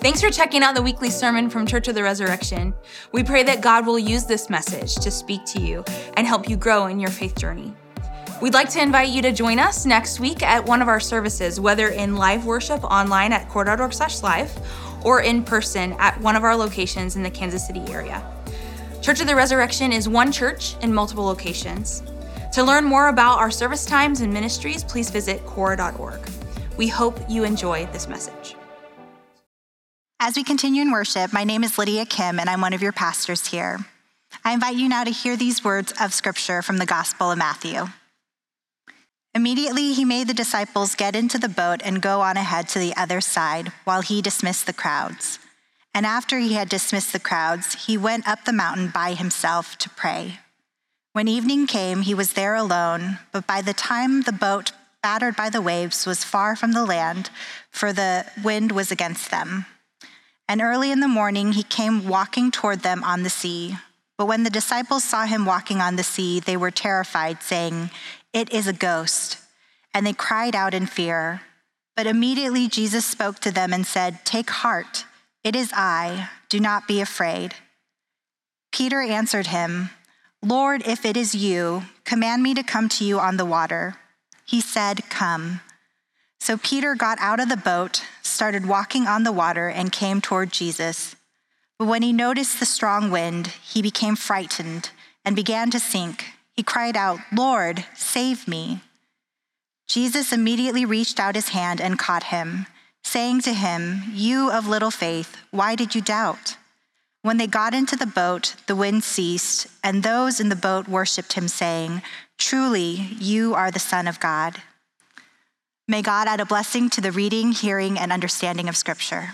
Thanks for checking out the weekly sermon from Church of the Resurrection. We pray that God will use this message to speak to you and help you grow in your faith journey. We'd like to invite you to join us next week at one of our services, whether in live worship online at cor.org slash live or in person at one of our locations in the Kansas City area. Church of the Resurrection is one church in multiple locations. To learn more about our service times and ministries, please visit cor.org. We hope you enjoy this message. As we continue in worship, my name is Lydia Kim, and I'm one of your pastors here. I invite you now to hear these words of scripture from the Gospel of Matthew. Immediately, he made the disciples get into the boat and go on ahead to the other side while he dismissed the crowds. And after he had dismissed the crowds, he went up the mountain by himself to pray. When evening came, he was there alone, but by the time the boat, battered by the waves, was far from the land, for the wind was against them. And early in the morning, he came walking toward them on the sea. But when the disciples saw him walking on the sea, they were terrified, saying, It is a ghost. And they cried out in fear. But immediately Jesus spoke to them and said, Take heart, it is I, do not be afraid. Peter answered him, Lord, if it is you, command me to come to you on the water. He said, Come. So Peter got out of the boat, started walking on the water, and came toward Jesus. But when he noticed the strong wind, he became frightened and began to sink. He cried out, Lord, save me. Jesus immediately reached out his hand and caught him, saying to him, You of little faith, why did you doubt? When they got into the boat, the wind ceased, and those in the boat worshiped him, saying, Truly, you are the Son of God. May God add a blessing to the reading, hearing, and understanding of Scripture.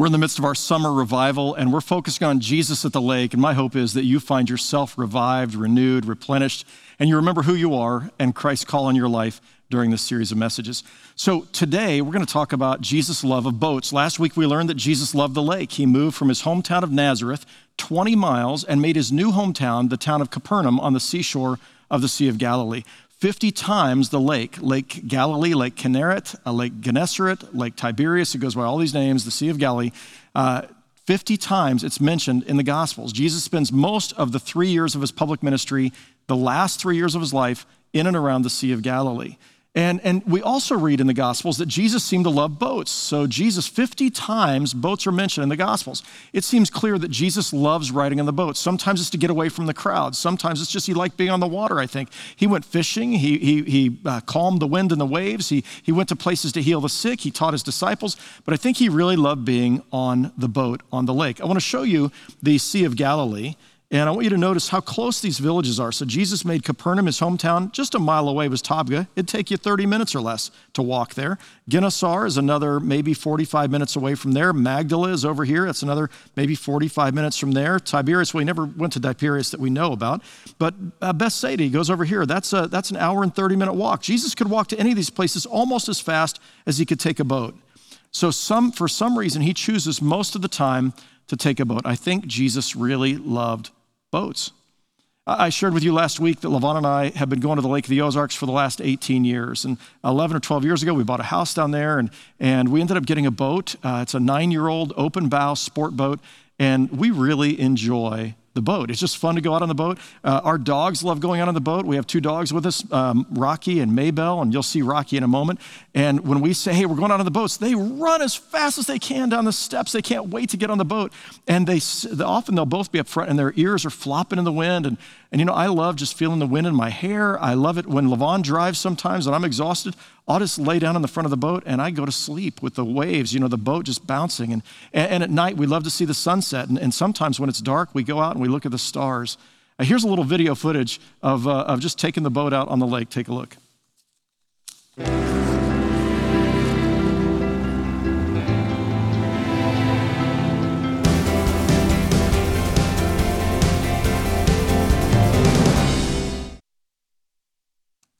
We're in the midst of our summer revival, and we're focusing on Jesus at the lake. And my hope is that you find yourself revived, renewed, replenished, and you remember who you are and Christ's call on your life during this series of messages. So today, we're going to talk about Jesus' love of boats. Last week, we learned that Jesus loved the lake. He moved from his hometown of Nazareth 20 miles and made his new hometown the town of Capernaum on the seashore of the Sea of Galilee. 50 times the lake, Lake Galilee, Lake Kinneret, uh, Lake Gennesaret, Lake Tiberias, it goes by all these names, the Sea of Galilee. Uh, 50 times it's mentioned in the Gospels. Jesus spends most of the three years of his public ministry, the last three years of his life, in and around the Sea of Galilee. And, and we also read in the Gospels that Jesus seemed to love boats. So, Jesus, 50 times boats are mentioned in the Gospels. It seems clear that Jesus loves riding on the boat. Sometimes it's to get away from the crowd. Sometimes it's just he liked being on the water, I think. He went fishing, he, he, he uh, calmed the wind and the waves, he, he went to places to heal the sick, he taught his disciples. But I think he really loved being on the boat on the lake. I want to show you the Sea of Galilee. And I want you to notice how close these villages are. So Jesus made Capernaum his hometown. Just a mile away was Tabgha. It'd take you 30 minutes or less to walk there. Gennesar is another maybe 45 minutes away from there. Magdala is over here. That's another maybe 45 minutes from there. Tiberias, we never went to Tiberias that we know about. But uh, Bethsaida goes over here. That's, a, that's an hour and 30 minute walk. Jesus could walk to any of these places almost as fast as he could take a boat. So some, for some reason, he chooses most of the time to take a boat. I think Jesus really loved boats. I shared with you last week that LaVon and I have been going to the Lake of the Ozarks for the last 18 years. And 11 or 12 years ago, we bought a house down there and, and we ended up getting a boat. Uh, it's a nine year old open bow sport boat. And we really enjoy the boat. It's just fun to go out on the boat. Uh, our dogs love going out on the boat. We have two dogs with us, um, Rocky and Maybell, and you'll see Rocky in a moment. And when we say, hey, we're going out on the boats, they run as fast as they can down the steps. They can't wait to get on the boat. And they often they'll both be up front and their ears are flopping in the wind. And And you know, I love just feeling the wind in my hair. I love it when LaVon drives sometimes and I'm exhausted. I'll just lay down in the front of the boat and I go to sleep with the waves, you know, the boat just bouncing. And, and, at night, we love to see the sunset. And, and sometimes when it's dark, we go out and we look at the stars. Uh, here's a little video footage of, uh, of just taking the boat out on the lake. Take a look.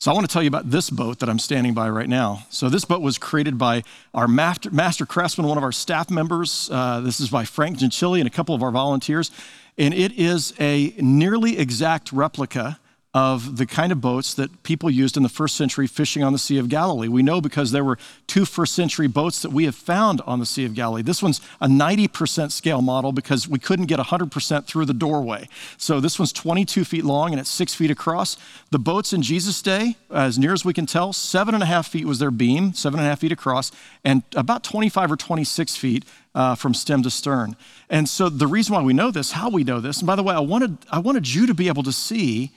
So I want to tell you about this boat that I'm standing by right now. So this boat was created by our master, master craftsman, one of our staff members. Uh, this is by Frank Gentili and a couple of our volunteers. And it is a nearly exact replica of the kind of boats that people used in the first century fishing on the Sea of Galilee. We know because there were two first century boats that we have found on the Sea of Galilee. This one's a 90% scale model because we couldn't get 100% through the doorway. So this one's 22 feet long and it's six feet across. The boats in Jesus' day, as near as we can tell, seven and a half feet was their beam, seven and a half feet across, and about 25 or 26 feet uh, from stem to stern. And so the reason why we know this, how we know this, and by the way, I wanted, I wanted you to be able to see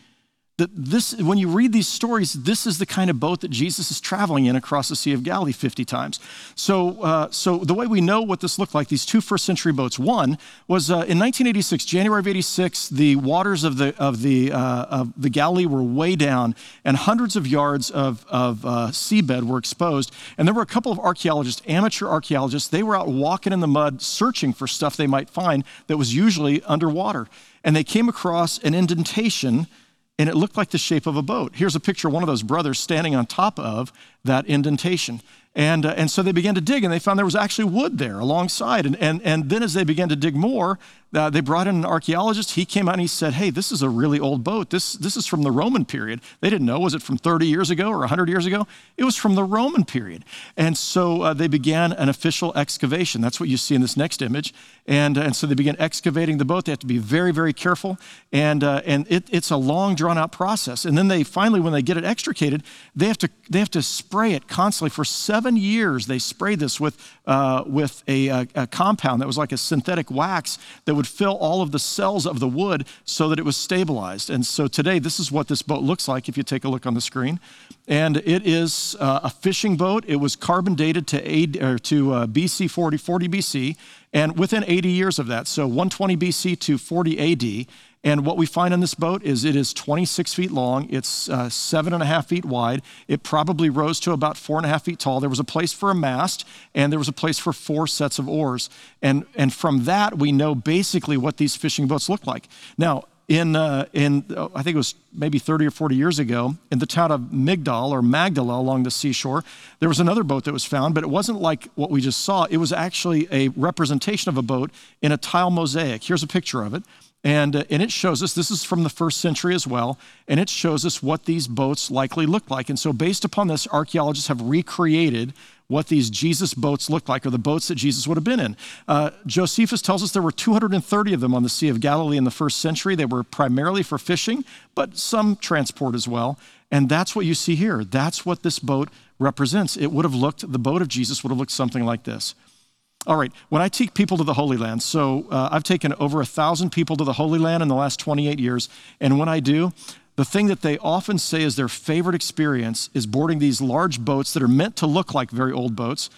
that this, when you read these stories, this is the kind of boat that Jesus is traveling in across the Sea of Galilee 50 times. So, uh, so the way we know what this looked like, these two first century boats, one was uh, in 1986, January of 86, the waters of the, of the, uh, of the Galilee were way down and hundreds of yards of, of uh, seabed were exposed. And there were a couple of archaeologists, amateur archaeologists, they were out walking in the mud searching for stuff they might find that was usually underwater. And they came across an indentation and it looked like the shape of a boat. Here's a picture of one of those brothers standing on top of that indentation. And, uh, and so they began to dig, and they found there was actually wood there alongside. And, and, and then as they began to dig more, uh, they brought in an archaeologist. He came out and he said, Hey, this is a really old boat. This, this is from the Roman period. They didn't know. Was it from 30 years ago or 100 years ago? It was from the Roman period. And so uh, they began an official excavation. That's what you see in this next image. And, and so they began excavating the boat. They have to be very, very careful. And, uh, and it, it's a long, drawn out process. And then they finally, when they get it extricated, they have to, they have to spray it constantly. For seven years, they sprayed this with, uh, with a, a, a compound that was like a synthetic wax that would fill all of the cells of the wood so that it was stabilized. And so today, this is what this boat looks like if you take a look on the screen. And it is uh, a fishing boat. It was carbon dated to, AD, to uh, BC 40, 40 BC, and within 80 years of that, so 120 BC to 40 AD. And what we find on this boat is it is 26 feet long, it's uh, seven and a half feet wide. It probably rose to about four and a half feet tall. There was a place for a mast, and there was a place for four sets of oars. And, and from that, we know basically what these fishing boats look like. Now, in, uh, in uh, I think it was maybe 30 or 40 years ago, in the town of Migdal or Magdala along the seashore, there was another boat that was found, but it wasn't like what we just saw. It was actually a representation of a boat in a tile mosaic. Here's a picture of it. And, uh, and it shows us, this is from the first century as well, and it shows us what these boats likely looked like. And so, based upon this, archaeologists have recreated what these Jesus boats looked like, or the boats that Jesus would have been in. Uh, Josephus tells us there were 230 of them on the Sea of Galilee in the first century. They were primarily for fishing, but some transport as well. And that's what you see here. That's what this boat represents. It would have looked, the boat of Jesus would have looked something like this. All right, when I take people to the Holy Land, so uh, I've taken over a thousand people to the Holy Land in the last 28 years, and when I do, the thing that they often say is their favorite experience is boarding these large boats that are meant to look like very old boats,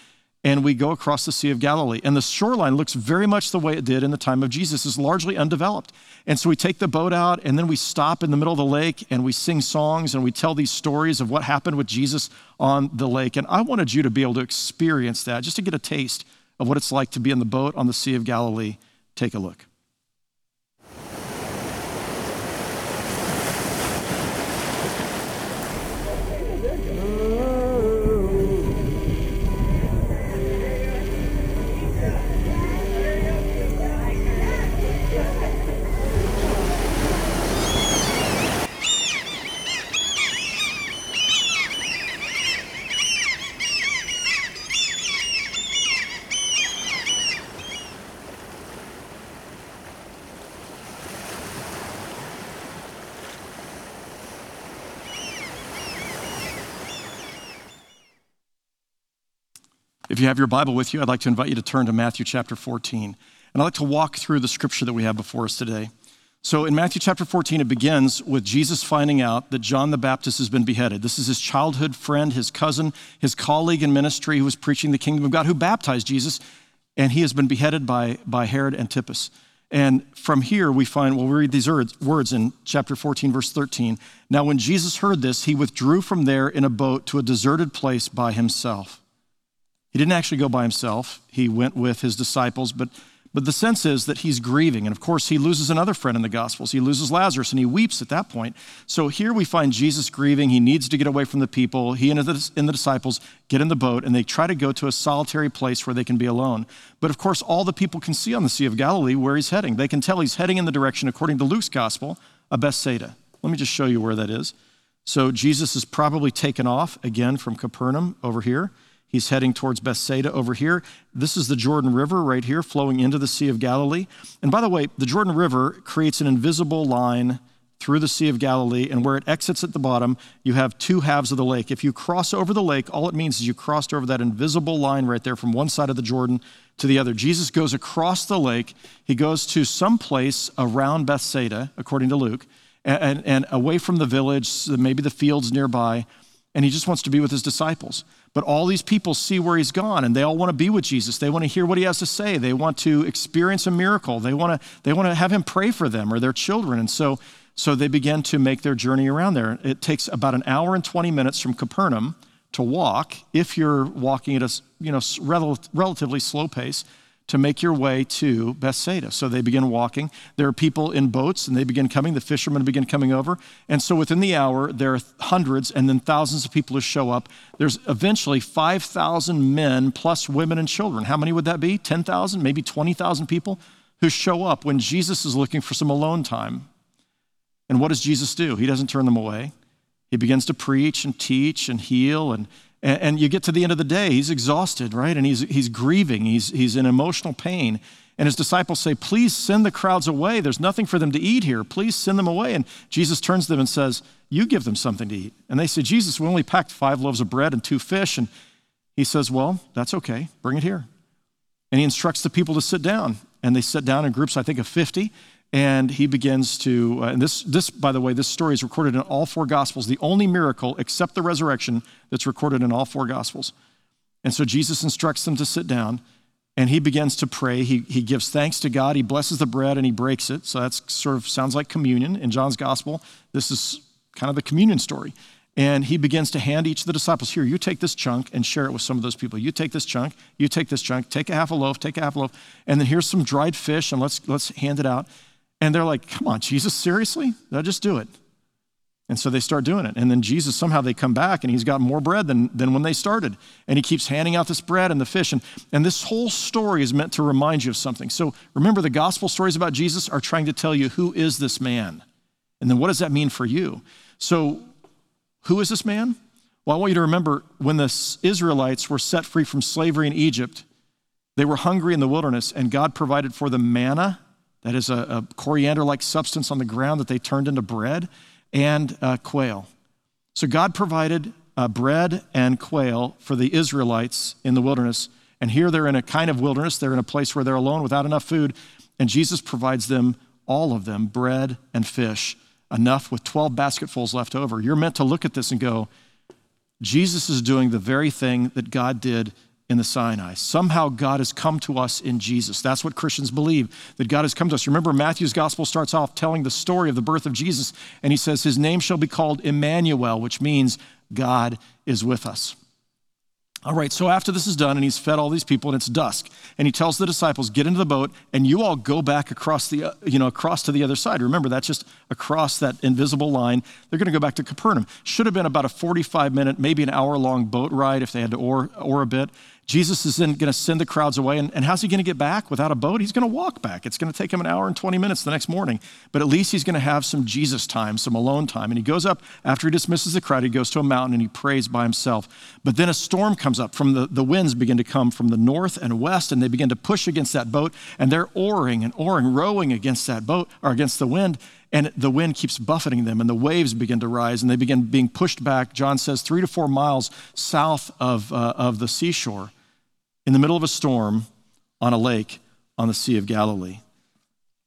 and we go across the Sea of Galilee. And the shoreline looks very much the way it did in the time of Jesus, it's largely undeveloped. And so we take the boat out, and then we stop in the middle of the lake, and we sing songs, and we tell these stories of what happened with Jesus on the lake. And I wanted you to be able to experience that, just to get a taste of what it's like to be in the boat on the Sea of Galilee. Take a look. If you have your Bible with you, I'd like to invite you to turn to Matthew chapter 14. And I'd like to walk through the scripture that we have before us today. So in Matthew chapter 14, it begins with Jesus finding out that John the Baptist has been beheaded. This is his childhood friend, his cousin, his colleague in ministry who was preaching the kingdom of God, who baptized Jesus, and he has been beheaded by, by Herod Antipas. And from here, we find, well, we read these words in chapter 14, verse 13. Now, when Jesus heard this, he withdrew from there in a boat to a deserted place by himself. He didn't actually go by himself, he went with his disciples, but but the sense is that he's grieving. And of course, he loses another friend in the Gospels. He loses Lazarus and he weeps at that point. So here we find Jesus grieving. He needs to get away from the people. He and the, and the disciples get in the boat and they try to go to a solitary place where they can be alone. But of course, all the people can see on the Sea of Galilee where he's heading. They can tell he's heading in the direction, according to Luke's Gospel, of Bethsaida. Let me just show you where that is. So Jesus is probably taken off again from Capernaum over here. He's heading towards Bethsaida over here. This is the Jordan River right here flowing into the Sea of Galilee. And by the way, the Jordan River creates an invisible line through the Sea of Galilee, and where it exits at the bottom, you have two halves of the lake. If you cross over the lake, all it means is you crossed over that invisible line right there from one side of the Jordan to the other. Jesus goes across the lake. He goes to some place around Bethsaida, according to Luke, and, and, away from the village, maybe the fields nearby, and he just wants to be with his disciples. But all these people see where he's gone and they all want to be with Jesus. They want to hear what he has to say. They want to experience a miracle. They want to, they want to have him pray for them or their children. And so, so they begin to make their journey around there. It takes about an hour and 20 minutes from Capernaum to walk if you're walking at a you know, rel- relatively slow pace to make your way to Bethsaida. So they begin walking. There are people in boats and they begin coming. The fishermen begin coming over. And so within the hour, there are hundreds and then thousands of people who show up. There's eventually 5,000 men plus women and children. How many would that be? 10,000, maybe 20,000 people who show up when Jesus is looking for some alone time. And what does Jesus do? He doesn't turn them away. He begins to preach and teach and heal and and, and you get to the end of the day, he's exhausted, right? And he's, he's grieving, he's, he's in emotional pain. And his disciples say, Please send the crowds away. There's nothing for them to eat here. Please send them away. And Jesus turns to them and says, You give them something to eat. And they say, Jesus, we only packed five loaves of bread and two fish. And he says, Well, that's okay. Bring it here. And he instructs the people to sit down. And they sit down in groups, I think, of 50 and he begins to uh, and this this by the way this story is recorded in all four gospels the only miracle except the resurrection that's recorded in all four gospels. And so jesus instructs them to sit down and he begins to pray. He, he gives thanks to god. He blesses the bread and he breaks it. So that's sort of sounds like communion in john's gospel. This is kind of the communion story. And he begins to hand each of the disciples here you take this chunk and share it with some of those people. You take this chunk you take this chunk. Take a half a loaf take a half a loaf. And then here's some dried fish and let's let's hand it out and they're like, come on, Jesus, seriously? No, just do it. And so they start doing it. And then Jesus, somehow they come back and he's got more bread than, than when they started. And he keeps handing out this bread and the fish. And, and this whole story is meant to remind you of something. So remember, the gospel stories about Jesus are trying to tell you who is this man? And then what does that mean for you? So, who is this man? Well, I want you to remember when the Israelites were set free from slavery in Egypt, they were hungry in the wilderness, and God provided for them manna that is a, a coriander like substance on the ground that they turned into bread, and uh, quail. So God provided uh, bread and quail for the Israelites in the wilderness. And here they're in a kind of wilderness, they're in a place where they're alone without enough food. And Jesus provides them, all of them, bread and fish, enough with 12 basketfuls left over. You're meant to look at this and go, Jesus is doing the very thing that God did in the Sinai. Somehow God has come to us in Jesus. That's what Christians believe, that God has come to us. Remember, Matthew's gospel starts off telling the story of the birth of Jesus, and he says, His name shall be called Emmanuel, which means God is with us. All right, so after this is done and he's fed all these people and it's dusk, and he tells the disciples, "Get into the boat and you all go back across the uh, you know across to the other side." Remember, that's just across that invisible line. They're going to go back to Capernaum. Should have been about a 45 minute, maybe an hour long boat ride if they had to oar, oar a bit. Jesus is then going to send the crowds away. And, and how's he going to get back without a boat? He's going to walk back. It's going to take him an hour and 20 minutes the next morning. But at least he's going to have some Jesus time, some alone time. And he goes up, after he dismisses the crowd, he goes to a mountain and he prays by himself. But then a storm comes up from the, the winds begin to come from the north and west, and they begin to push against that boat. And they're oaring and oaring, rowing against that boat or against the wind and the wind keeps buffeting them and the waves begin to rise and they begin being pushed back john says three to four miles south of, uh, of the seashore in the middle of a storm on a lake on the Sea of Galilee.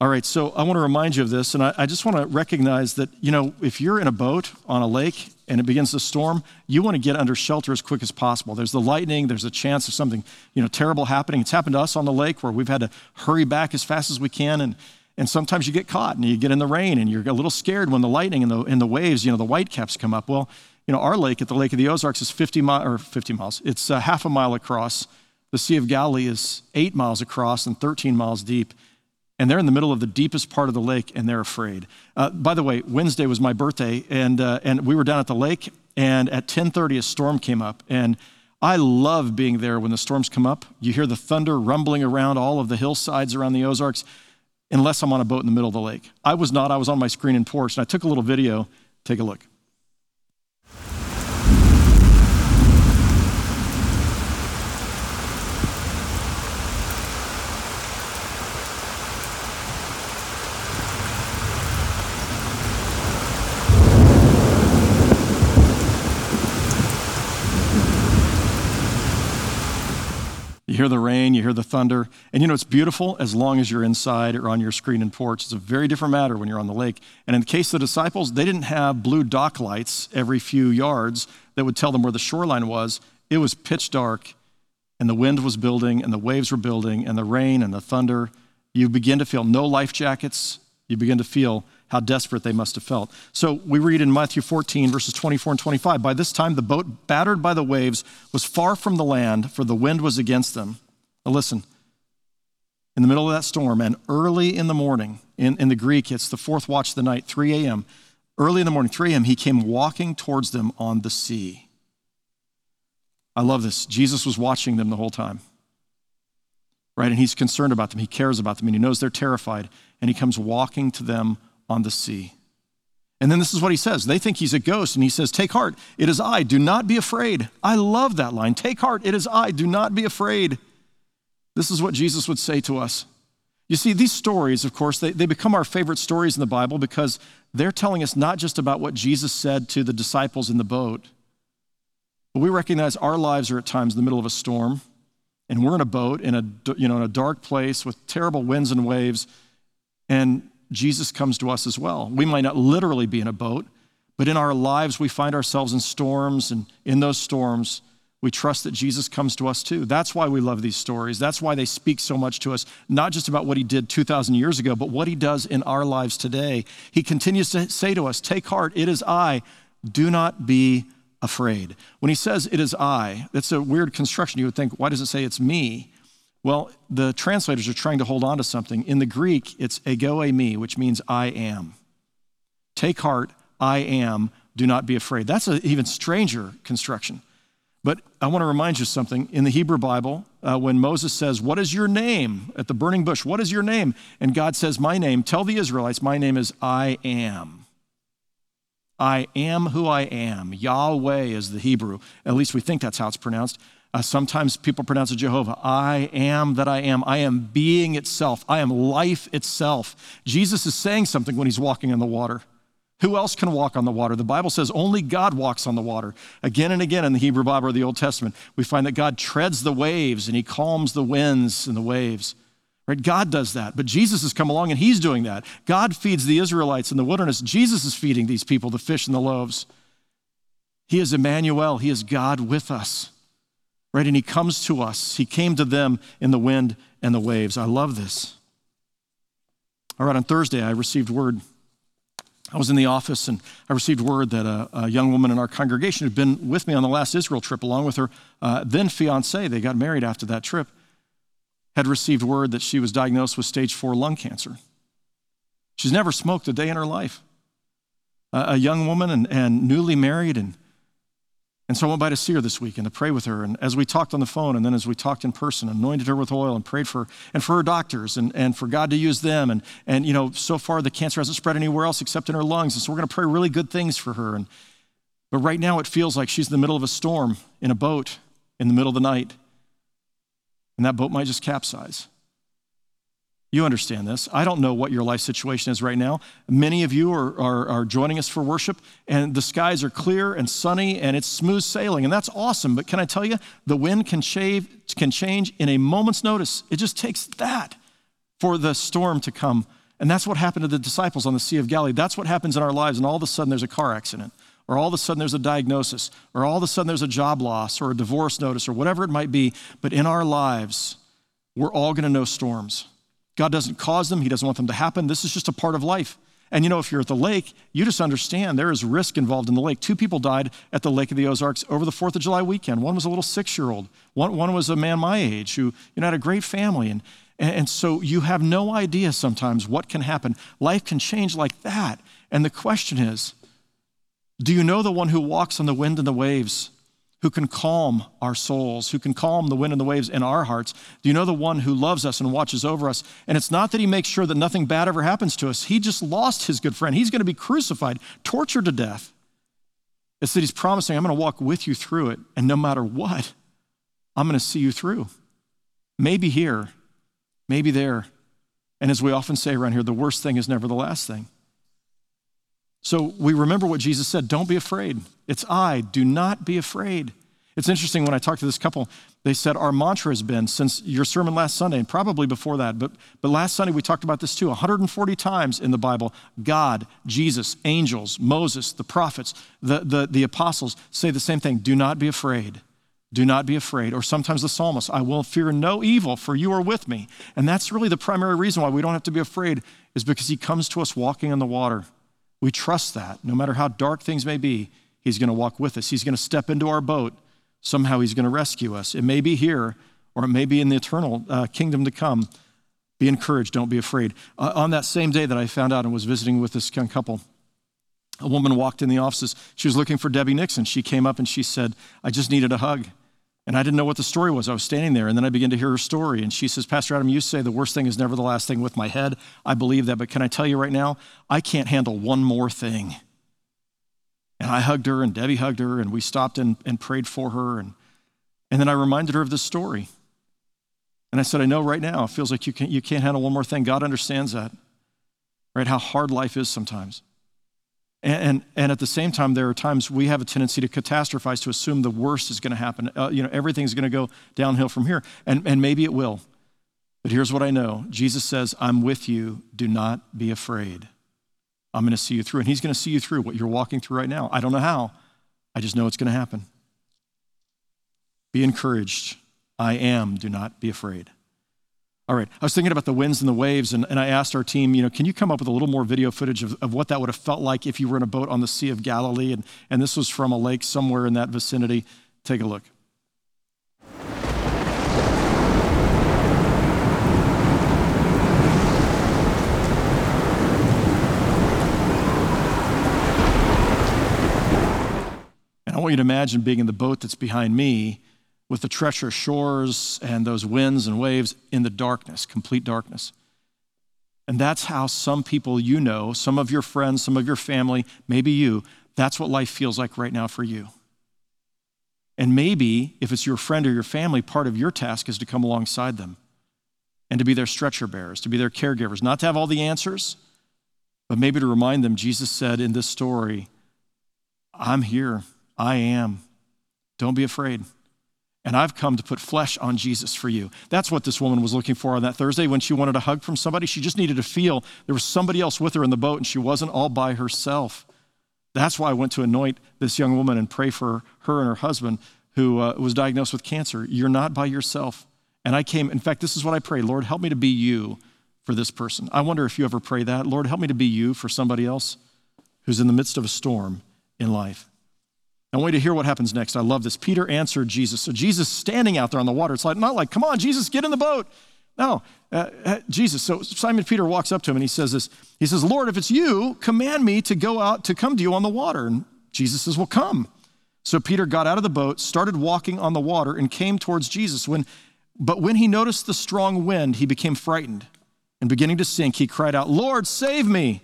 All right, so I want to remind you of this, and I, I, just want to recognize that, you know, if you're in a boat on a lake and it begins to storm, you want to get under shelter as quick as possible. There's the lightning, there's a chance of something, you know, terrible happening. It's happened to us on the lake where we've had to hurry back as fast as we can, and, and sometimes you get caught and you get in the rain and you're a little scared when the lightning and the, and the waves, you know, the whitecaps come up. Well, you know, our lake at the Lake of the Ozarks is 50 miles, or 50 miles. It's a half a mile across. The Sea of Galilee is eight miles across and 13 miles deep and they're in the middle of the deepest part of the lake and they're afraid. Uh, by the way wednesday was my birthday and, uh, and we were down at the lake and at 10.30 a storm came up and i love being there when the storms come up. You hear the thunder rumbling around all of the hillsides around the ozarks unless i'm on a boat in the middle of the lake. I was not. I was on my screen and porch and i took a little video. Take a look hear the rain, you hear the thunder. And you know, it's beautiful as long as you're inside or on your screen and porch. It's a very different matter when you're on the lake. And in the case of the disciples, they didn't have blue dock lights every few yards that would tell them where the shoreline was. It was pitch dark, and the wind was building, and the waves were building, and the rain and the thunder. You begin to feel no life jackets. You begin to feel how desperate they must have felt. So we read in Matthew 14, verses 24 and 25 By this time, the boat, battered by the waves, was far from the land, for the wind was against them. Now, listen, in the middle of that storm, and early in the morning, in, in the Greek, it's the fourth watch of the night, 3 a.m., early in the morning, 3 a.m., he came walking towards them on the sea. I love this. Jesus was watching them the whole time. Right? And he's concerned about them. He cares about them. And he knows they're terrified. And he comes walking to them on the sea. And then this is what he says. They think he's a ghost, and he says, Take heart, it is I, do not be afraid. I love that line. Take heart, it is I, do not be afraid. This is what Jesus would say to us. You see, these stories, of course, they, they become our favorite stories in the Bible because they're telling us not just about what Jesus said to the disciples in the boat, but we recognize our lives are at times in the middle of a storm, and we're in a boat in a, you know, in a dark place with terrible winds and waves, and Jesus comes to us as well. We might not literally be in a boat, but in our lives, we find ourselves in storms, and in those storms, we trust that Jesus comes to us too. That's why we love these stories. That's why they speak so much to us, not just about what he did 2,000 years ago, but what he does in our lives today. He continues to say to us, Take heart, it is I. Do not be afraid. When he says it is I, that's a weird construction. You would think, why does it say it's me? Well, the translators are trying to hold on to something. In the Greek, it's ego eimi, which means I am. Take heart, I am, do not be afraid. That's an even stranger construction. But I want to remind you something. In the Hebrew Bible, uh, when Moses says, What is your name? at the burning bush, what is your name? And God says, My name, tell the Israelites, my name is I am. I am who I am. Yahweh is the Hebrew. At least we think that's how it's pronounced. Uh, sometimes people pronounce it Jehovah. I am that I am. I am being itself. I am life itself. Jesus is saying something when he's walking on the water. Who else can walk on the water? The Bible says only God walks on the water. Again and again in the Hebrew Bible or the Old Testament, we find that God treads the waves and he calms the winds and the waves. Right? God does that. But Jesus has come along and he's doing that. God feeds the Israelites in the wilderness. Jesus is feeding these people the fish and the loaves. He is Emmanuel. He is God with us right? And he comes to us. He came to them in the wind and the waves. I love this. All right, on Thursday, I received word. I was in the office and I received word that a, a young woman in our congregation had been with me on the last Israel trip, along with her uh, then fiance. They got married after that trip. Had received word that she was diagnosed with stage four lung cancer. She's never smoked a day in her life. A young woman and, and newly married and and so I went by to see her this week and to pray with her. And as we talked on the phone and then as we talked in person, anointed her with oil and prayed for her and for her doctors and, and for God to use them. And, and, you know, so far the cancer hasn't spread anywhere else except in her lungs. And so we're going to pray really good things for her. And, but right now it feels like she's in the middle of a storm in a boat in the middle of the night. And that boat might just capsize. You understand this. I don't know what your life situation is right now. Many of you are, are, are, joining us for worship, and the skies are clear and sunny, and it's smooth sailing, and that's awesome. But can I tell you, the wind can, shave, can change in a moment's notice. It just takes that for the storm to come And that's what happened to the disciples on the Sea of Galilee. That's what happens in our lives, and all of a sudden there's a car accident, or all of a sudden there's a diagnosis, or all of a sudden there's a job loss, or a divorce notice, or whatever it might be. But in our lives, we're all going to know storms. God doesn't cause them, He doesn't want them to happen. This is just a part of life. And you know, if you're at the lake, you just understand there is risk involved in the lake. Two people died at the Lake of the Ozarks over the 4th of July weekend. One was a little six year old, one, one was a man my age who you know, had a great family. And, and so you have no idea sometimes what can happen. Life can change like that. And the question is do you know the one who walks on the wind and the waves? Who can calm our souls, who can calm the wind and the waves in our hearts? Do you know the one who loves us and watches over us? And it's not that he makes sure that nothing bad ever happens to us. He just lost his good friend. He's going to be crucified, tortured to death. It's that he's promising, I'm going to walk with you through it. And no matter what, I'm going to see you through. Maybe here, maybe there. And as we often say around here, the worst thing is never the last thing. So we remember what Jesus said don't be afraid. It's I, do not be afraid. It's interesting when I talked to this couple, they said our mantra has been since your sermon last Sunday, and probably before that, but, but last Sunday we talked about this too 140 times in the Bible God, Jesus, angels, Moses, the prophets, the, the, the apostles say the same thing do not be afraid. Do not be afraid. Or sometimes the psalmist, I will fear no evil, for you are with me. And that's really the primary reason why we don't have to be afraid, is because he comes to us walking on the water. We trust that. No matter how dark things may be, He's going to walk with us. He's going to step into our boat. Somehow He's going to rescue us. It may be here, or it may be in the eternal uh, kingdom to come. Be encouraged. Don't be afraid. Uh, on that same day that I found out and was visiting with this young couple, a woman walked in the offices. She was looking for Debbie Nixon. She came up and she said, I just needed a hug. And I didn't know what the story was. I was standing there, and then I began to hear her story. And she says, Pastor Adam, you say the worst thing is never the last thing with my head. I believe that, but can I tell you right now, I can't handle one more thing. And I hugged her, and Debbie hugged her, and we stopped and, and prayed for her. And, and then I reminded her of this story. And I said, I know right now, it feels like you can't, you can't handle one more thing. God understands that, right? How hard life is sometimes. And, and, at the same time, there are times we have a tendency to catastrophize, to assume the worst is going to happen. Uh, you know, everything's going to go downhill from here. And, and maybe it will. But here's what I know Jesus says, I'm with you. Do not be afraid. I'm going to see you through. And He's going to see you through what you're walking through right now. I don't know how, I just know it's going to happen. Be encouraged. I am. Do not be afraid. All right. I was thinking about the winds and the waves, and, and I asked our team, you know, can you come up with a little more video footage of, of what that would have felt like if you were in a boat on the Sea of Galilee? And, and this was from a lake somewhere in that vicinity. Take a look. And I want you to imagine being in the boat that's behind me with the treacherous shores and those winds and waves in the darkness, complete darkness. And that's how some people you know, some of your friends, some of your family, maybe you, that's what life feels like right now for you. And maybe if it's your friend or your family, part of your task is to come alongside them and to be their stretcher bearers, to be their caregivers, not to have all the answers, but maybe to remind them Jesus said in this story, I'm here, I am. Don't be afraid. And I've come to put flesh on Jesus for you. That's what this woman was looking for on that Thursday when she wanted a hug from somebody. She just needed to feel there was somebody else with her in the boat and she wasn't all by herself. That's why I went to anoint this young woman and pray for her and her husband who uh, was diagnosed with cancer. You're not by yourself. And I came, in fact, this is what I pray Lord, help me to be you for this person. I wonder if you ever pray that. Lord, help me to be you for somebody else who's in the midst of a storm in life. I want you to hear what happens next. I love this. Peter answered Jesus. So Jesus standing out there on the water. It's like not like, come on, Jesus, get in the boat. No, uh, uh, Jesus. So Simon Peter walks up to him and he says this. He says, Lord, if it's you, command me to go out to come to you on the water. And Jesus says, Well, come. So Peter got out of the boat, started walking on the water, and came towards Jesus. When, but when he noticed the strong wind, he became frightened. And beginning to sink, he cried out, Lord, save me.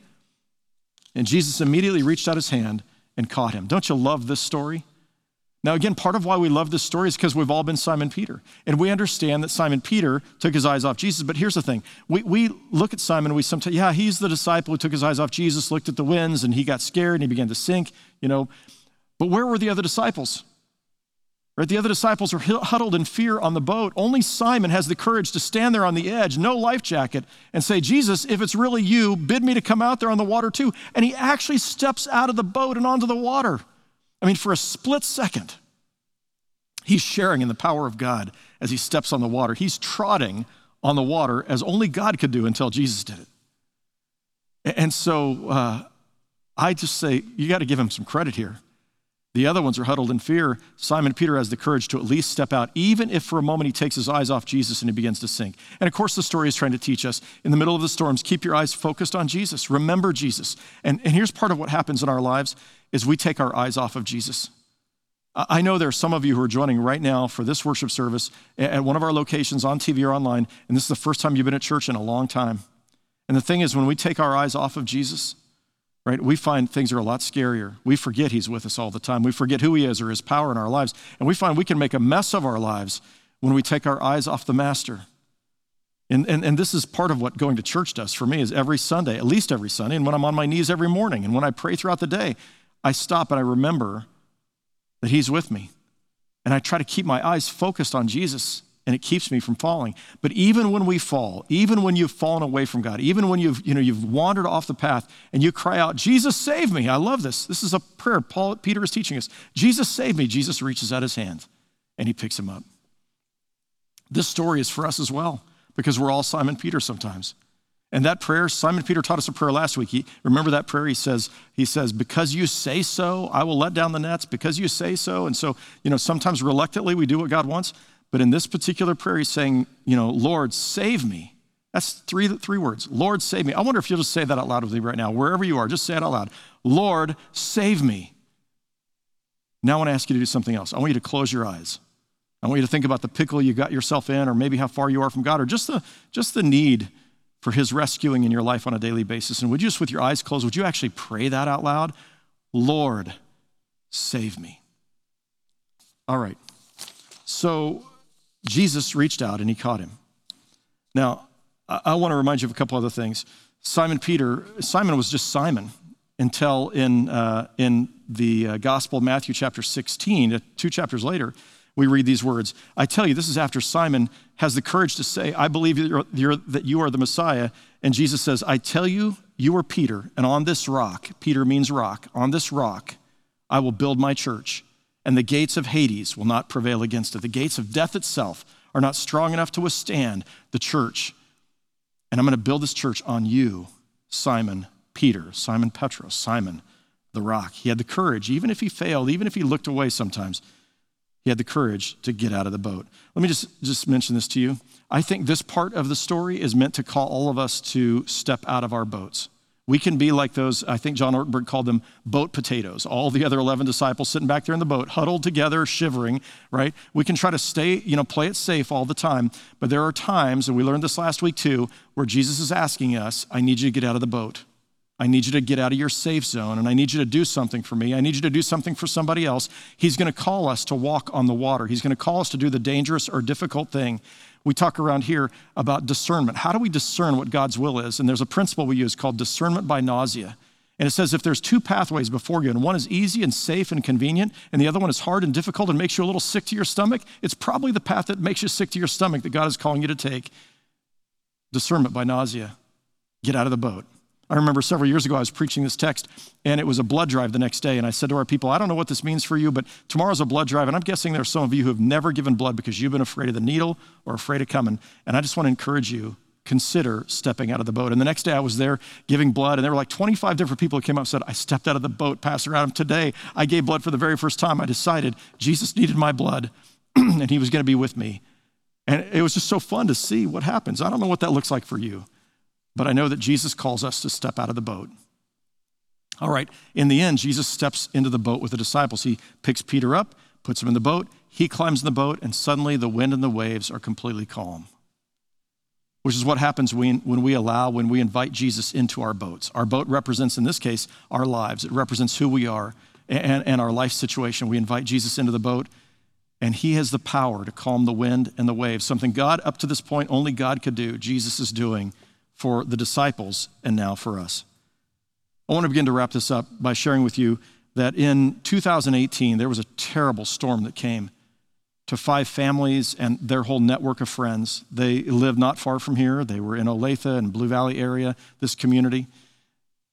And Jesus immediately reached out his hand and caught him. Don't you love this story? Now, again, part of why we love this story is because we've all been Simon Peter. And we understand that Simon Peter took his eyes off Jesus. But here's the thing we, we look at Simon and we sometimes, yeah, he's the disciple who took his eyes off Jesus, looked at the winds, and he got scared and he began to sink, you know. But where were the other disciples? Right? The other disciples are huddled in fear on the boat. Only Simon has the courage to stand there on the edge, no life jacket, and say, Jesus, if it's really you, bid me to come out there on the water too. And he actually steps out of the boat and onto the water. I mean, for a split second, he's sharing in the power of God as he steps on the water. He's trotting on the water as only God could do until Jesus did it. And so uh, I just say, you got to give him some credit here. The other ones are huddled in fear. Simon Peter has the courage to at least step out, even if for a moment he takes his eyes off Jesus and he begins to sink. And of course, the story is trying to teach us in the middle of the storms, keep your eyes focused on Jesus. Remember Jesus. And, and here's part of what happens in our lives is we take our eyes off of Jesus. I know there are some of you who are joining right now for this worship service at one of our locations on TV or online, and this is the first time you've been at church in a long time. And the thing is, when we take our eyes off of Jesus, right? We find things are a lot scarier. We forget He's with us all the time. We forget who He is or His power in our lives. And we find we can make a mess of our lives when we take our eyes off the Master. And, and, and this is part of what going to church does for me is every Sunday, at least every Sunday, and when I'm on my knees every morning, and when I pray throughout the day, I stop and I remember that He's with me. And I try to keep my eyes focused on Jesus and it keeps me from falling. But even when we fall, even when you've fallen away from God, even when you've, you know, you've wandered off the path and you cry out, Jesus, save me. I love this. This is a prayer Paul, Peter is teaching us. Jesus, save me. Jesus reaches out his hand and he picks him up. This story is for us as well because we're all Simon Peter sometimes. And that prayer, Simon Peter taught us a prayer last week. He, remember that prayer? He says, he says, because you say so, I will let down the nets, because you say so. And so, you know, sometimes reluctantly we do what God wants. But in this particular prayer, he's saying, you know, Lord, save me. That's three, three words. Lord, save me. I wonder if you'll just say that out loud with me right now, wherever you are, just say it out loud. Lord, save me. Now I want to ask you to do something else. I want you to close your eyes. I want you to think about the pickle you got yourself in, or maybe how far you are from God, or just the, just the need for his rescuing in your life on a daily basis. And would you just, with your eyes closed, would you actually pray that out loud? Lord, save me. All right. So Jesus reached out and he caught him. Now, I, want to remind you of a couple other things. Simon Peter, Simon was just Simon until in, uh, in the uh, Gospel of Matthew, chapter 16, uh, two chapters later, we read these words. I tell you, this is after Simon has the courage to say, I believe you're, you're, that you are the Messiah. And Jesus says, I tell you, you are Peter, and on this rock, Peter means rock, on this rock, I will build my church and the gates of Hades will not prevail against it. The gates of death itself are not strong enough to withstand the church. And I'm going to build this church on you, Simon Peter, Simon Petros, Simon the rock. He had the courage, even if he failed, even if he looked away sometimes, he had the courage to get out of the boat. Let me just, just mention this to you. I think this part of the story is meant to call all of us to step out of our boats. We can be like those, I think John Ortberg called them boat potatoes. All the other 11 disciples sitting back there in the boat, huddled together, shivering, right? We can try to stay, you know, play it safe all the time. But there are times, and we learned this last week too, where Jesus is asking us, I need you to get out of the boat. I need you to get out of your safe zone and I need you to do something for me. I need you to do something for somebody else. He's going to call us to walk on the water. He's going to call us to do the dangerous or difficult thing. We talk around here about discernment. How do we discern what God's will is? And there's a principle we use called discernment by nausea. And it says if there's two pathways before you, and one is easy and safe and convenient, and the other one is hard and difficult and makes you a little sick to your stomach, it's probably the path that makes you sick to your stomach that God is calling you to take. Discernment by nausea. Get out of the boat. I remember several years ago, I was preaching this text, and it was a blood drive the next day. And I said to our people, I don't know what this means for you, but tomorrow's a blood drive. And I'm guessing there are some of you who have never given blood because you've been afraid of the needle or afraid of coming. And I just want to encourage you consider stepping out of the boat. And the next day I was there giving blood, and there were like 25 different people who came up and said, I stepped out of the boat, Pastor Adam. Today I gave blood for the very first time. I decided Jesus needed my blood, and he was going to be with me. And it was just so fun to see what happens. I don't know what that looks like for you. But I know that Jesus calls us to step out of the boat. All right, in the end, Jesus steps into the boat with the disciples. He picks Peter up, puts him in the boat, he climbs in the boat, and suddenly the wind and the waves are completely calm. Which is what happens when, when we allow, when we invite Jesus into our boats. Our boat represents, in this case, our lives. It represents who we are and, and our life situation. We invite Jesus into the boat, and he has the power to calm the wind and the waves, something God, up to this point, only God could do. Jesus is doing for the disciples and now for us. I want to begin to wrap this up by sharing with you that in 2018, there was a terrible storm that came to five families and their whole network of friends. They lived not far from here. They were in Olathe and Blue Valley area, this community.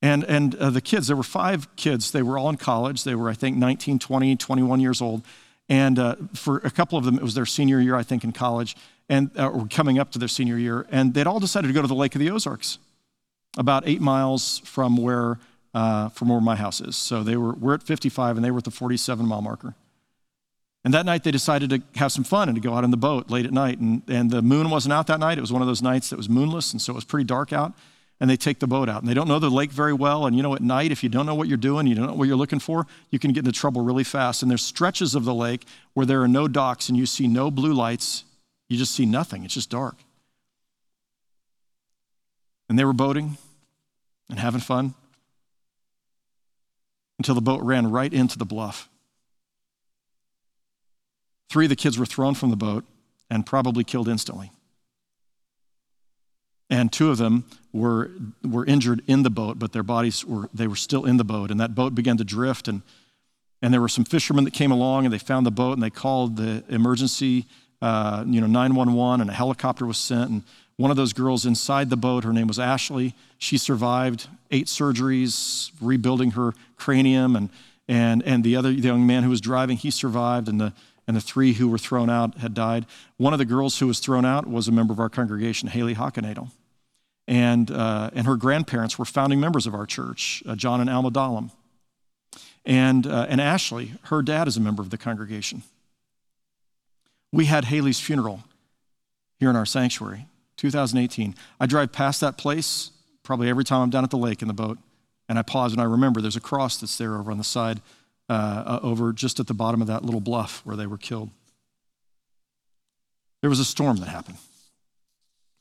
And, and uh, the kids, there were five kids. They were all in college. They were, I think, 19, 20, 21 years old. And uh, for a couple of them, it was their senior year, I think, in college, and uh, or coming up to their senior year. And they'd all decided to go to the Lake of the Ozarks, about eight miles from where, uh, from where my house is. So they were, we're at 55, and they were at the 47 mile marker. And that night they decided to have some fun and to go out in the boat late at night. And, and the moon wasn't out that night. It was one of those nights that was moonless, and so it was pretty dark out. And they take the boat out. And they don't know the lake very well. And you know, at night, if you don't know what you're doing, you don't know what you're looking for, you can get into trouble really fast. And there's stretches of the lake where there are no docks and you see no blue lights. You just see nothing. It's just dark. And they were boating and having fun until the boat ran right into the bluff. Three of the kids were thrown from the boat and probably killed instantly. And two of them were, were injured in the boat, but their bodies were, they were still in the boat. And that boat began to drift. And, and there were some fishermen that came along and they found the boat and they called the emergency, uh, you know, 911 and a helicopter was sent. And one of those girls inside the boat, her name was Ashley. She survived eight surgeries, rebuilding her cranium. And, and, and the other the young man who was driving, he survived. And the, and the three who were thrown out had died. One of the girls who was thrown out was a member of our congregation, Haley Hockenadel. And, uh, and her grandparents were founding members of our church, uh, John and Alma Dahlem. And, uh, and Ashley, her dad is a member of the congregation. We had Haley's funeral here in our sanctuary, 2018. I drive past that place probably every time I'm down at the lake in the boat, and I pause and I remember there's a cross that's there over on the side uh, uh, over just at the bottom of that little bluff where they were killed. There was a storm that happened,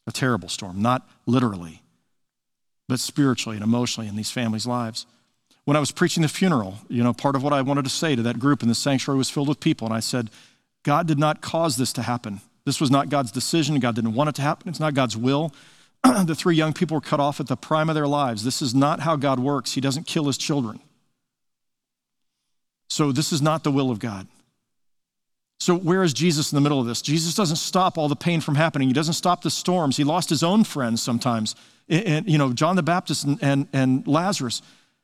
a terrible storm, not literally, but spiritually and emotionally in these families' lives. When I was preaching the funeral, you know, part of what I wanted to say to that group in the sanctuary was filled with people, and I said, God did not cause this to happen. This was not God's decision. God didn't want it to happen. It's not God's will. the three young people were cut off at the prime of their lives. This is not how God works. He doesn't kill his children. So, this is not the will of God. So, where is Jesus in the middle of this? Jesus doesn't stop all the pain from happening. He doesn't stop the storms. He lost his own friends sometimes. And, you know, John the Baptist and, and, and Lazarus.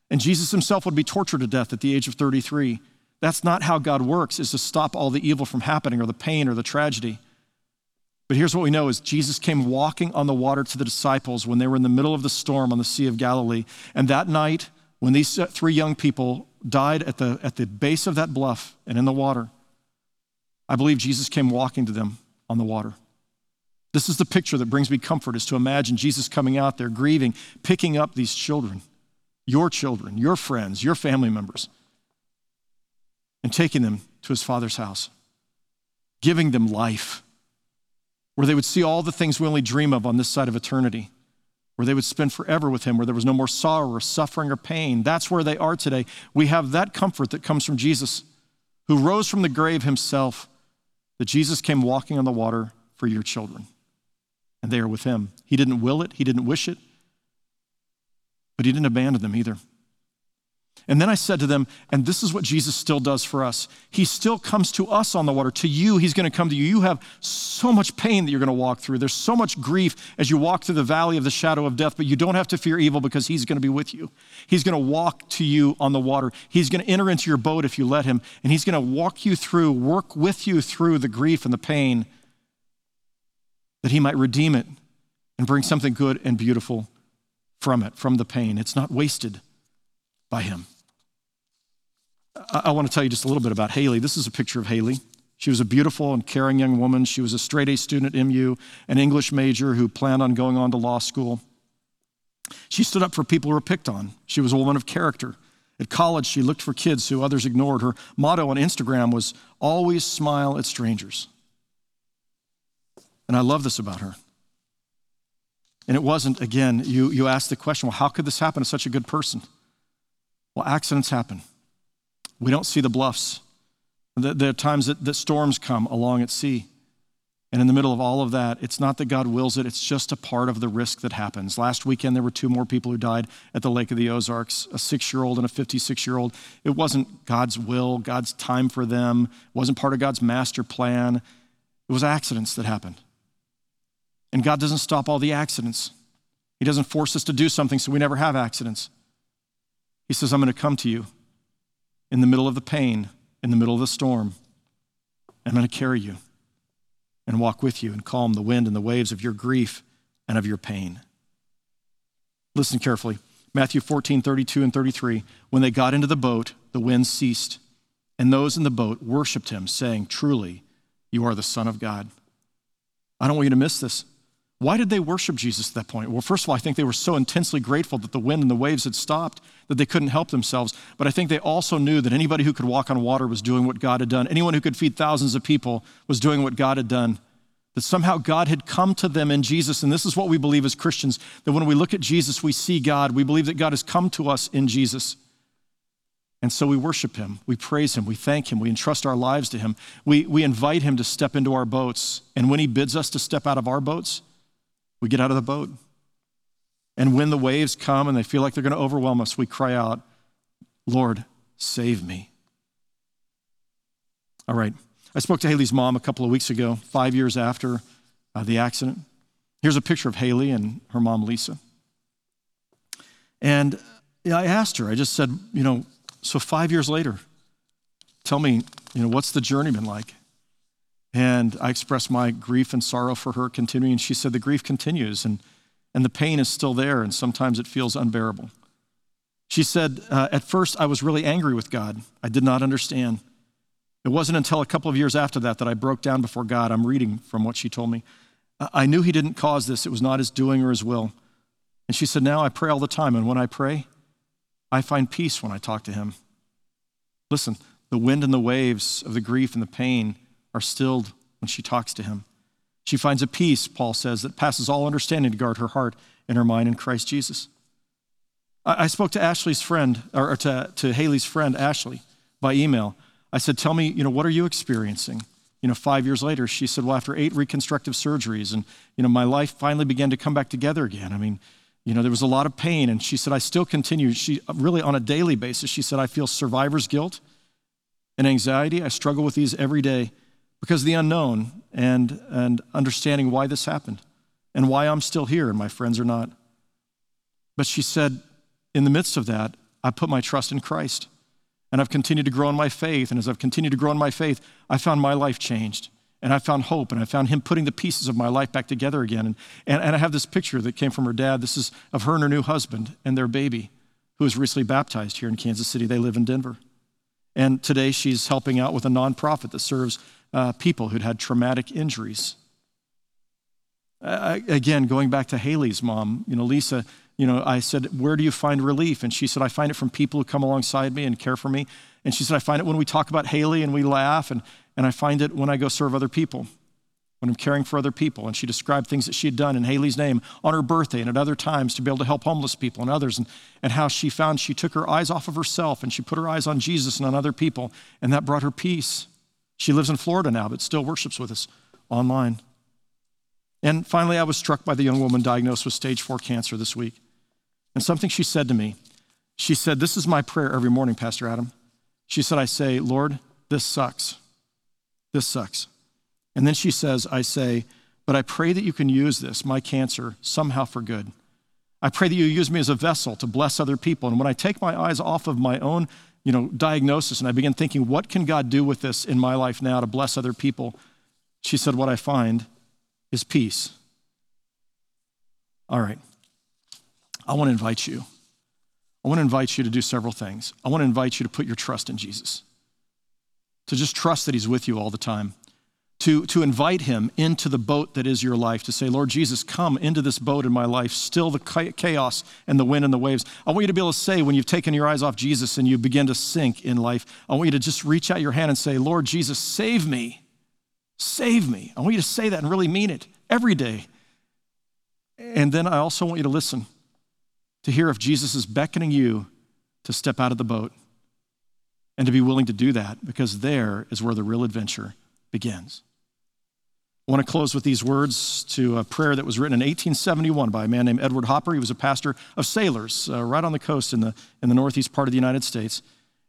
And Jesus himself would be tortured to death at the age of 33. That's not how God works, is to stop all the evil from happening or the pain or the tragedy. But here's what we know is Jesus came walking on the water to the disciples when they were in the middle of the storm on the Sea of Galilee. And that night, when these three young people died at the, at the base of that bluff and in the water, I believe Jesus came walking to them on the water. This is the picture that brings me comfort is to imagine Jesus coming out there grieving, picking up these children, your children, your friends, your family members, and taking them to his father's house, giving them life, where they would see all the things we only dream of on this side of eternity where they would spend forever with him, where there was no more sorrow or suffering or pain. That's where they are today. We have that comfort that comes from Jesus, who rose from the grave himself, that Jesus came walking on the water for your children. And they are with him. He didn't will it, he didn't wish it, but he didn't abandon them either. And then I said to them, and this is what Jesus still does for us. He still comes to us on the water. To you, he's going to come to you. You have so much pain that you're going to walk through. There's so much grief as you walk through the valley of the shadow of death, but you don't have to fear evil because he's going to be with you. He's going to walk to you on the water. He's going to enter into your boat if you let him, and he's going to walk you through, work with you through the grief and the pain that he might redeem it and bring something good and beautiful from it, from the pain. It's not wasted by him. I, want to tell you just a little bit about Haley. This is a picture of Haley. She was a beautiful and caring young woman. She was a straight A student at MU, an English major who planned on going on to law school. She stood up for people who were picked on. She was a woman of character. At college, she looked for kids who others ignored. Her motto on Instagram was always smile at strangers. And I love this about her. And it wasn't, again, you, you asked the question, well, how could this happen to such a good person? Well, accidents happen. We don't see the bluffs. There are times that, that storms come along at sea. And in the middle of all of that, it's not that God wills it, it's just a part of the risk that happens. Last weekend, there were two more people who died at the Lake of the Ozarks a six year old and a 56 year old. It wasn't God's will, God's time for them, it wasn't part of God's master plan. It was accidents that happened. And God doesn't stop all the accidents, He doesn't force us to do something so we never have accidents. He says, I'm going to come to you in the middle of the pain, in the middle of the storm. I'm going to carry you and walk with you and calm the wind and the waves of your grief and of your pain. Listen carefully. Matthew 14, 32 and 33. When they got into the boat, the wind ceased, and those in the boat worshiped him, saying, Truly, you are the Son of God. I don't want you to miss this. Why did they worship Jesus at that point? Well, first of all, I think they were so intensely grateful that the wind and the waves had stopped that they couldn't help themselves. But I think they also knew that anybody who could walk on water was doing what God had done. Anyone who could feed thousands of people was doing what God had done. That somehow God had come to them in Jesus. And this is what we believe as Christians that when we look at Jesus, we see God. We believe that God has come to us in Jesus. And so we worship him, we praise him, we thank him, we entrust our lives to him. We, we invite him to step into our boats. And when he bids us to step out of our boats, we get out of the boat. And when the waves come and they feel like they're going to overwhelm us, we cry out, Lord, save me. All right. I spoke to Haley's mom a couple of weeks ago, five years after uh, the accident. Here's a picture of Haley and her mom, Lisa. And I asked her, I just said, you know, so five years later, tell me, you know, what's the journey been like? And I expressed my grief and sorrow for her continuing. And she said, The grief continues and, and the pain is still there, and sometimes it feels unbearable. She said, uh, At first, I was really angry with God. I did not understand. It wasn't until a couple of years after that that I broke down before God. I'm reading from what she told me. I knew He didn't cause this, it was not His doing or His will. And she said, Now I pray all the time, and when I pray, I find peace when I talk to Him. Listen, the wind and the waves of the grief and the pain are stilled when she talks to him. She finds a peace, Paul says, that passes all understanding to guard her heart and her mind in Christ Jesus. I, spoke to Ashley's friend, or to, to Haley's friend, Ashley, by email. I said, Tell me, you know, what are you experiencing? You know, five years later, she said, Well, after eight reconstructive surgeries, and, you know, my life finally began to come back together again. I mean, you know, there was a lot of pain, and she said, I still continue. She really, on a daily basis, she said, I feel survivor's guilt and anxiety. I struggle with these every day because of the unknown and, and understanding why this happened and why I'm still here and my friends are not. But she said, in the midst of that, I put my trust in Christ and I've continued to grow in my faith. And as I've continued to grow in my faith, I found my life changed and I found hope and I found him putting the pieces of my life back together again. And, and, and I have this picture that came from her dad. This is of her and her new husband and their baby who was recently baptized here in Kansas City. They live in Denver. And today she's helping out with a nonprofit that serves uh, people who'd had traumatic injuries. Uh, again, going back to Haley's mom, you know, Lisa, you know, I said, Where do you find relief? And she said, I find it from people who come alongside me and care for me. And she said, I find it when we talk about Haley and we laugh, and, and I find it when I go serve other people, when I'm caring for other people. And she described things that she had done in Haley's name on her birthday and at other times to be able to help homeless people and others, and, and how she found she took her eyes off of herself and she put her eyes on Jesus and on other people, and that brought her peace. She lives in Florida now, but still worships with us online. And finally, I was struck by the young woman diagnosed with stage four cancer this week. And something she said to me, she said, This is my prayer every morning, Pastor Adam. She said, I say, Lord, this sucks. This sucks. And then she says, I say, but I pray that you can use this, my cancer, somehow for good. I pray that you use me as a vessel to bless other people. And when I take my eyes off of my own you know, diagnosis and I began thinking, what can God do with this in my life now to bless other people? She said, What I find is peace. All right. I want to invite you. I want to invite you to do several things. I want to invite you to put your trust in Jesus, to just trust that He's with you all the time to, to invite him into the boat that is your life, to say, Lord Jesus, come into this boat in my life, still the chaos and the wind and the waves. I want you to be able to say, when you've taken your eyes off Jesus and you begin to sink in life, I want you to just reach out your hand and say, Lord Jesus, save me. Save me. I want you to say that and really mean it every day. And then I also want you to listen to hear if Jesus is beckoning you to step out of the boat and to be willing to do that because there is where the real adventure begins. I want to close with these words to a prayer that was written in 1871 by a man named Edward Hopper. He was a pastor of sailors uh, right on the coast in the, in the northeast part of the United States.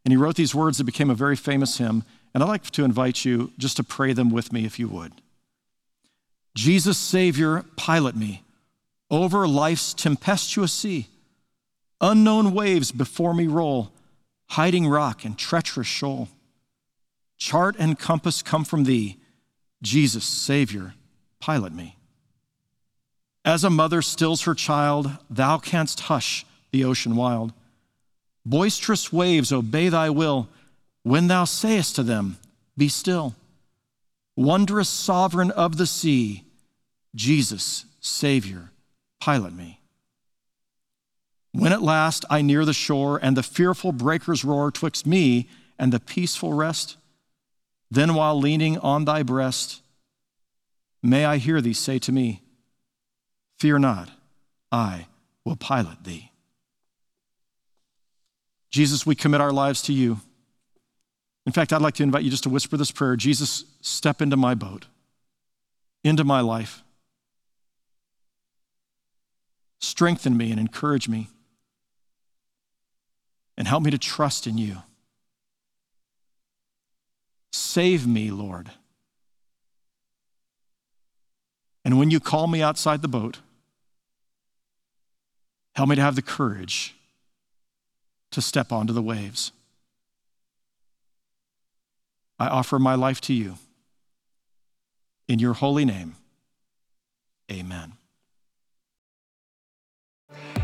And he wrote these words that became a very famous hymn. And I'd like to invite you just to pray them with me if you would. Jesus, Savior, pilot me over life's tempestuous sea. Unknown waves before me roll, hiding rock and treacherous shoal. Chart and compass come from thee Jesus, Savior, pilot me. As a mother stills her child, thou canst hush the ocean wild. Boisterous waves obey thy will when thou sayest to them, Be still. Wondrous sovereign of the sea, Jesus, Savior, pilot me. When at last I near the shore and the fearful breakers roar twixt me and the peaceful rest, then, while leaning on thy breast, may I hear thee say to me, Fear not, I will pilot thee. Jesus, we commit our lives to you. In fact, I'd like to invite you just to whisper this prayer Jesus, step into my boat, into my life. Strengthen me and encourage me, and help me to trust in you. Save me, Lord. And when you call me outside the boat, help me to have the courage to step onto the waves. I offer my life to you. In your holy name, amen.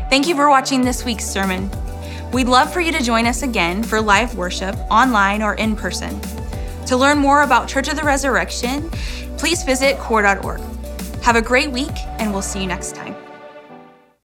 Thank you for watching this week's sermon. We'd love for you to join us again for live worship, online or in person. To learn more about Church of the Resurrection, please visit cor.org. Have a great week, and we'll see you next time.